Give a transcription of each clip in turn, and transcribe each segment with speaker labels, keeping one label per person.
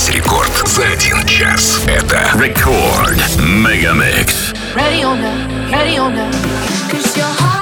Speaker 1: здесь рекорд за один час. Это рекорд Мегамикс.
Speaker 2: Ready on now, ready
Speaker 3: on now. Cause your heart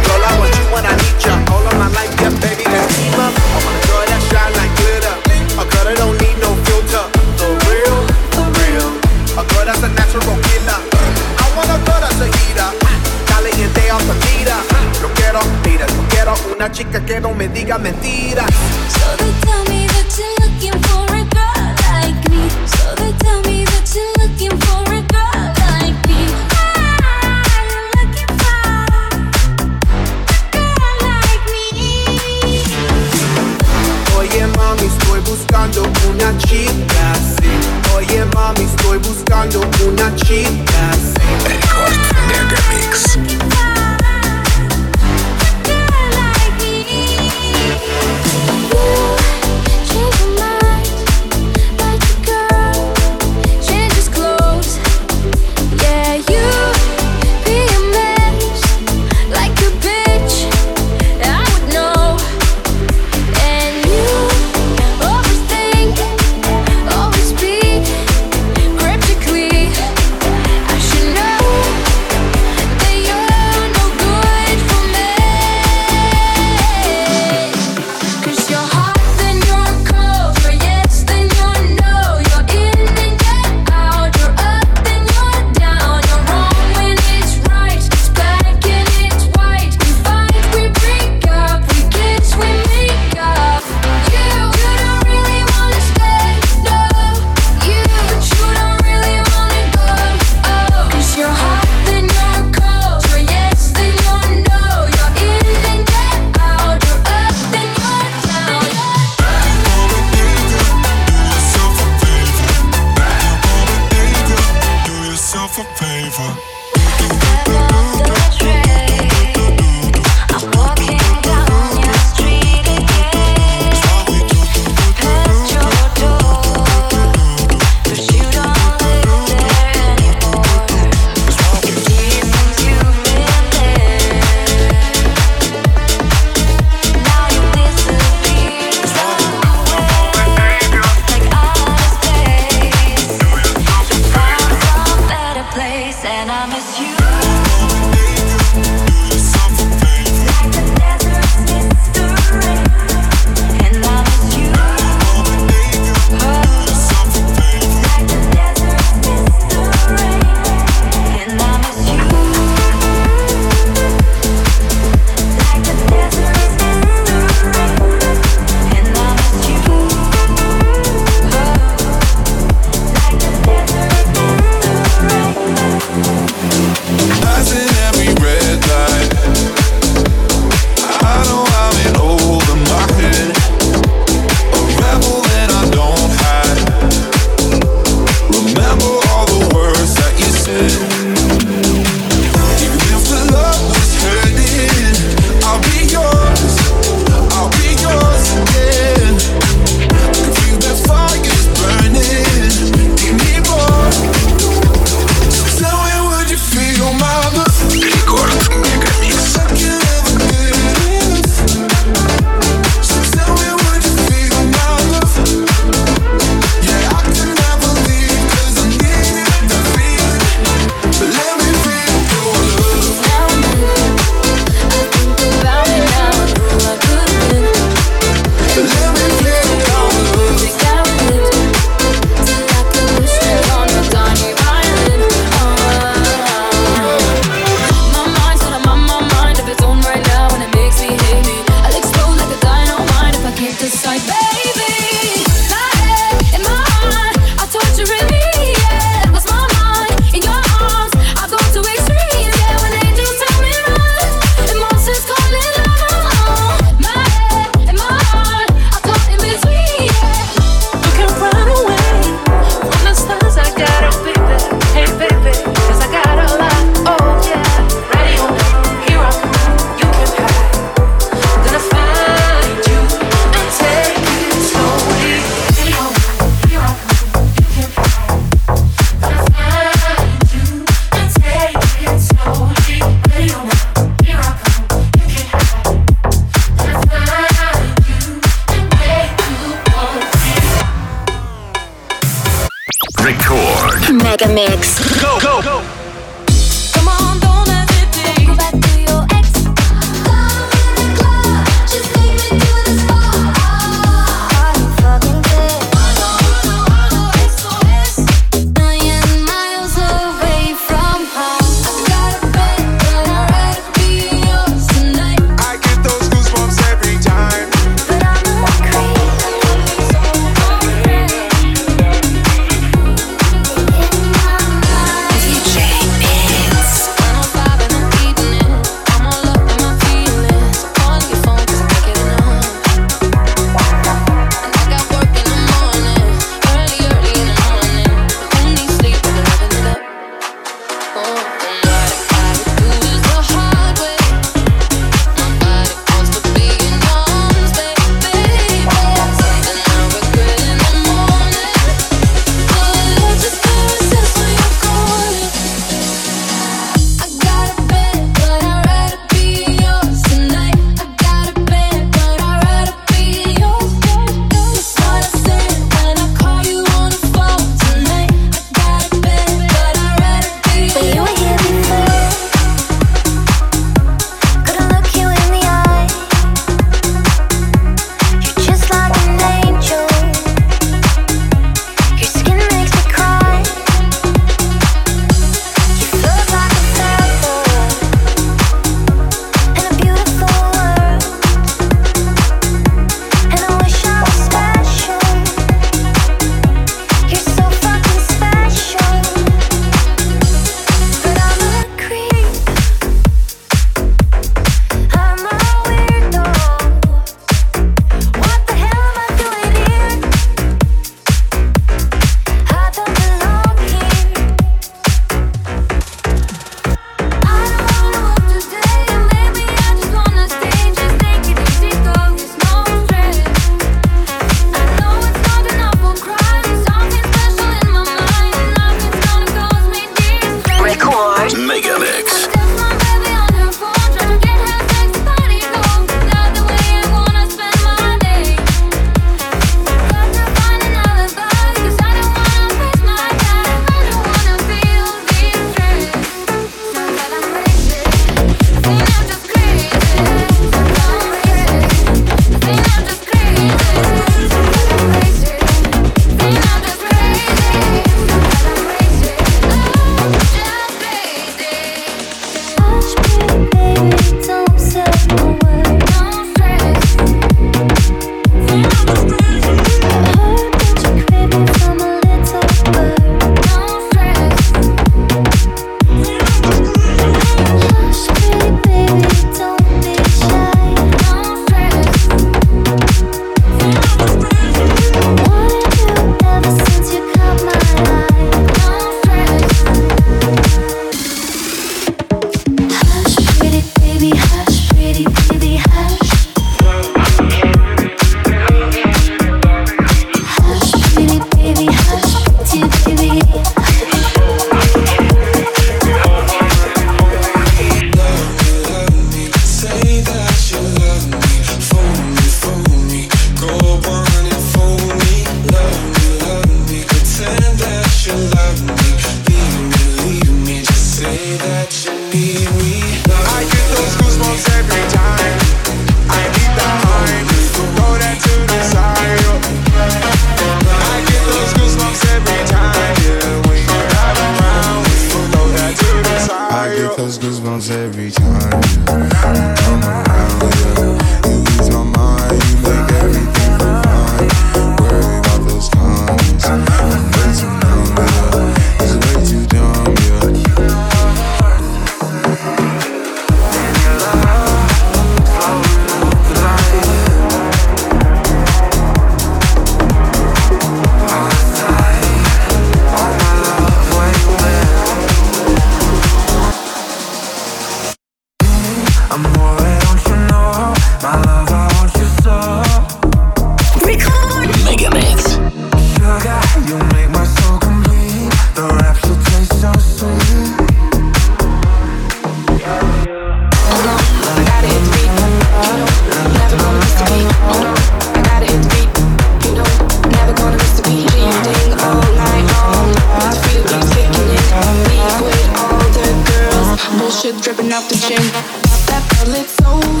Speaker 3: dripping off
Speaker 4: the chin. Pop that bottle, it's.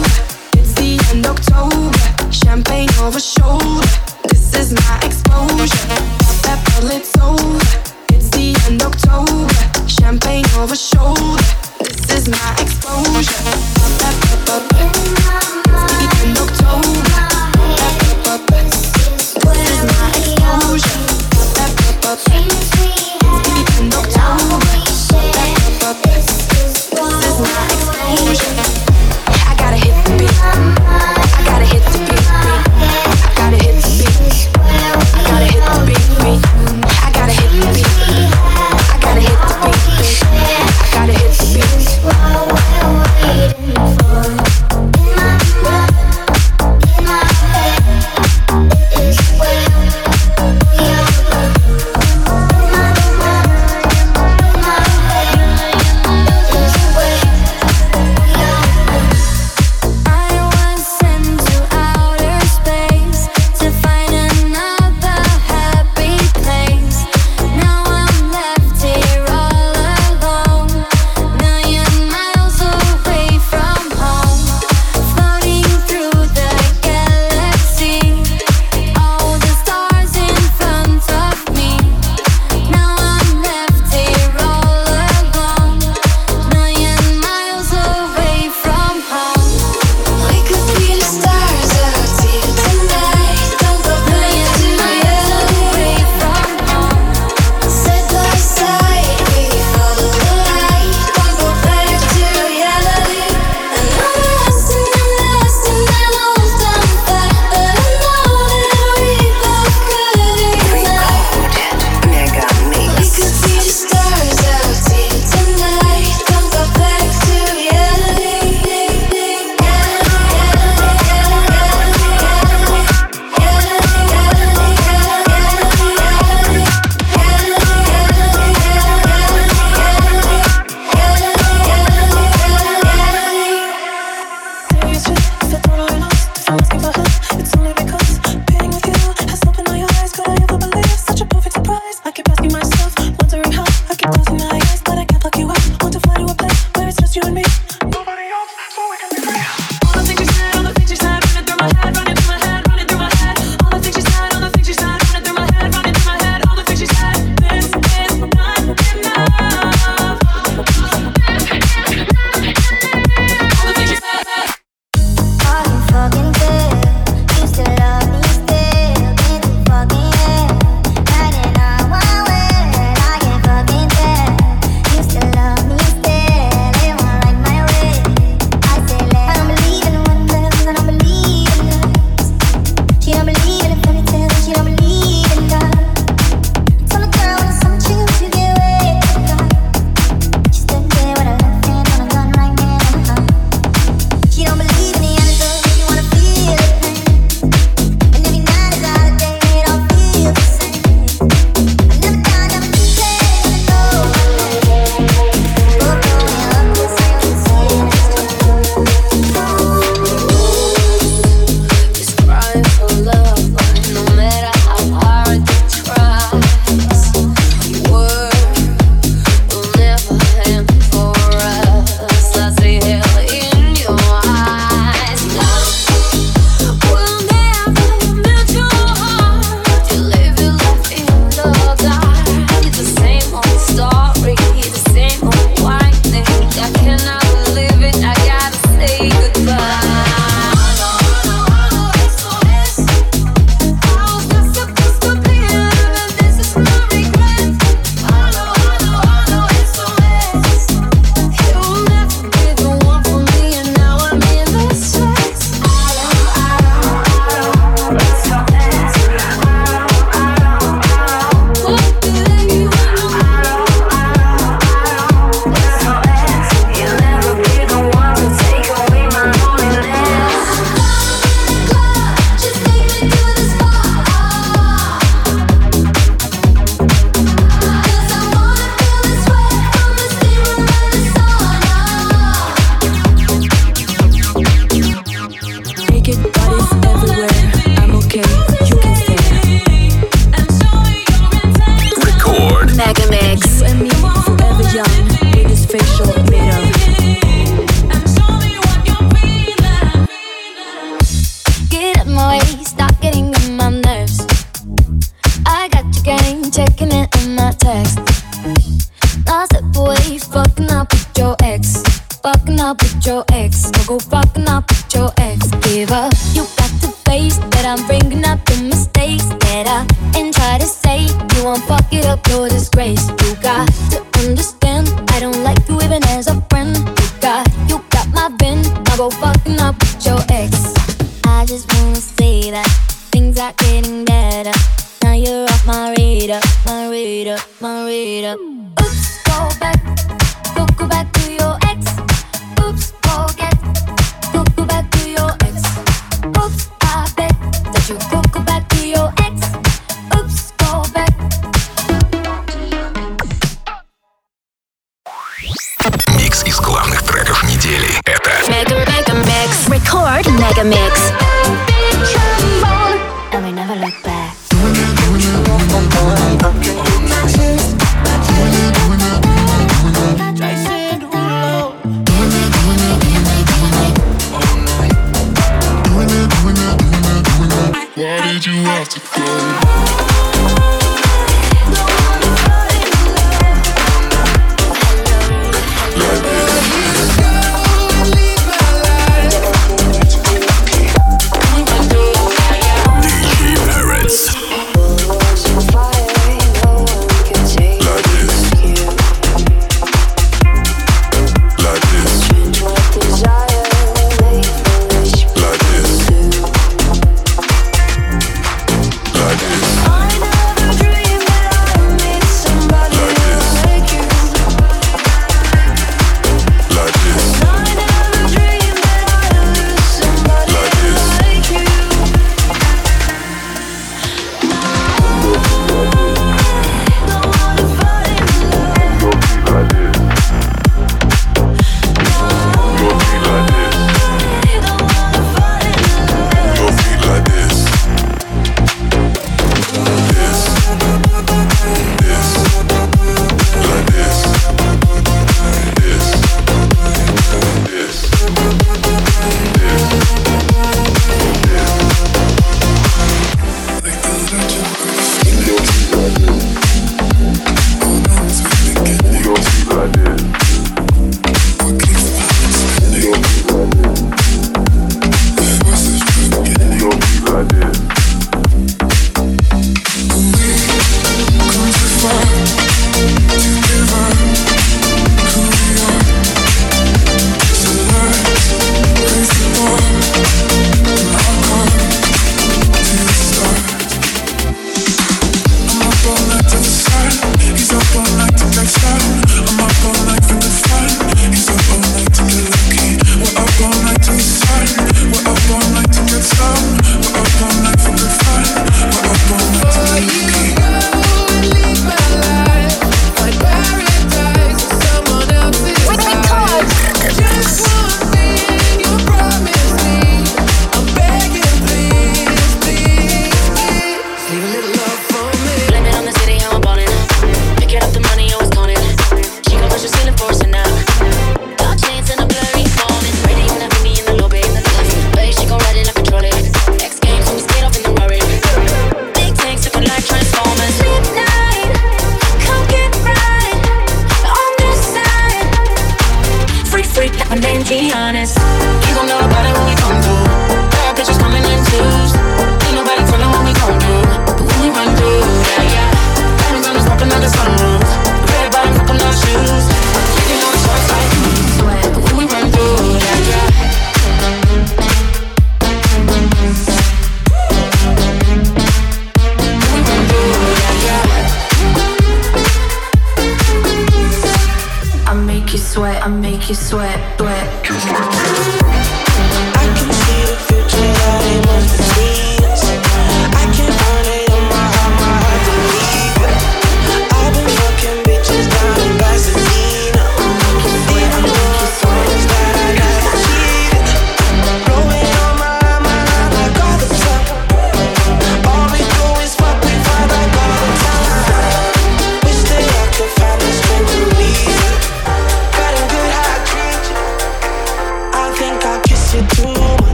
Speaker 5: Did you have to go?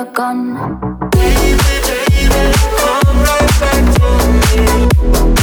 Speaker 3: A
Speaker 6: gun.
Speaker 2: Want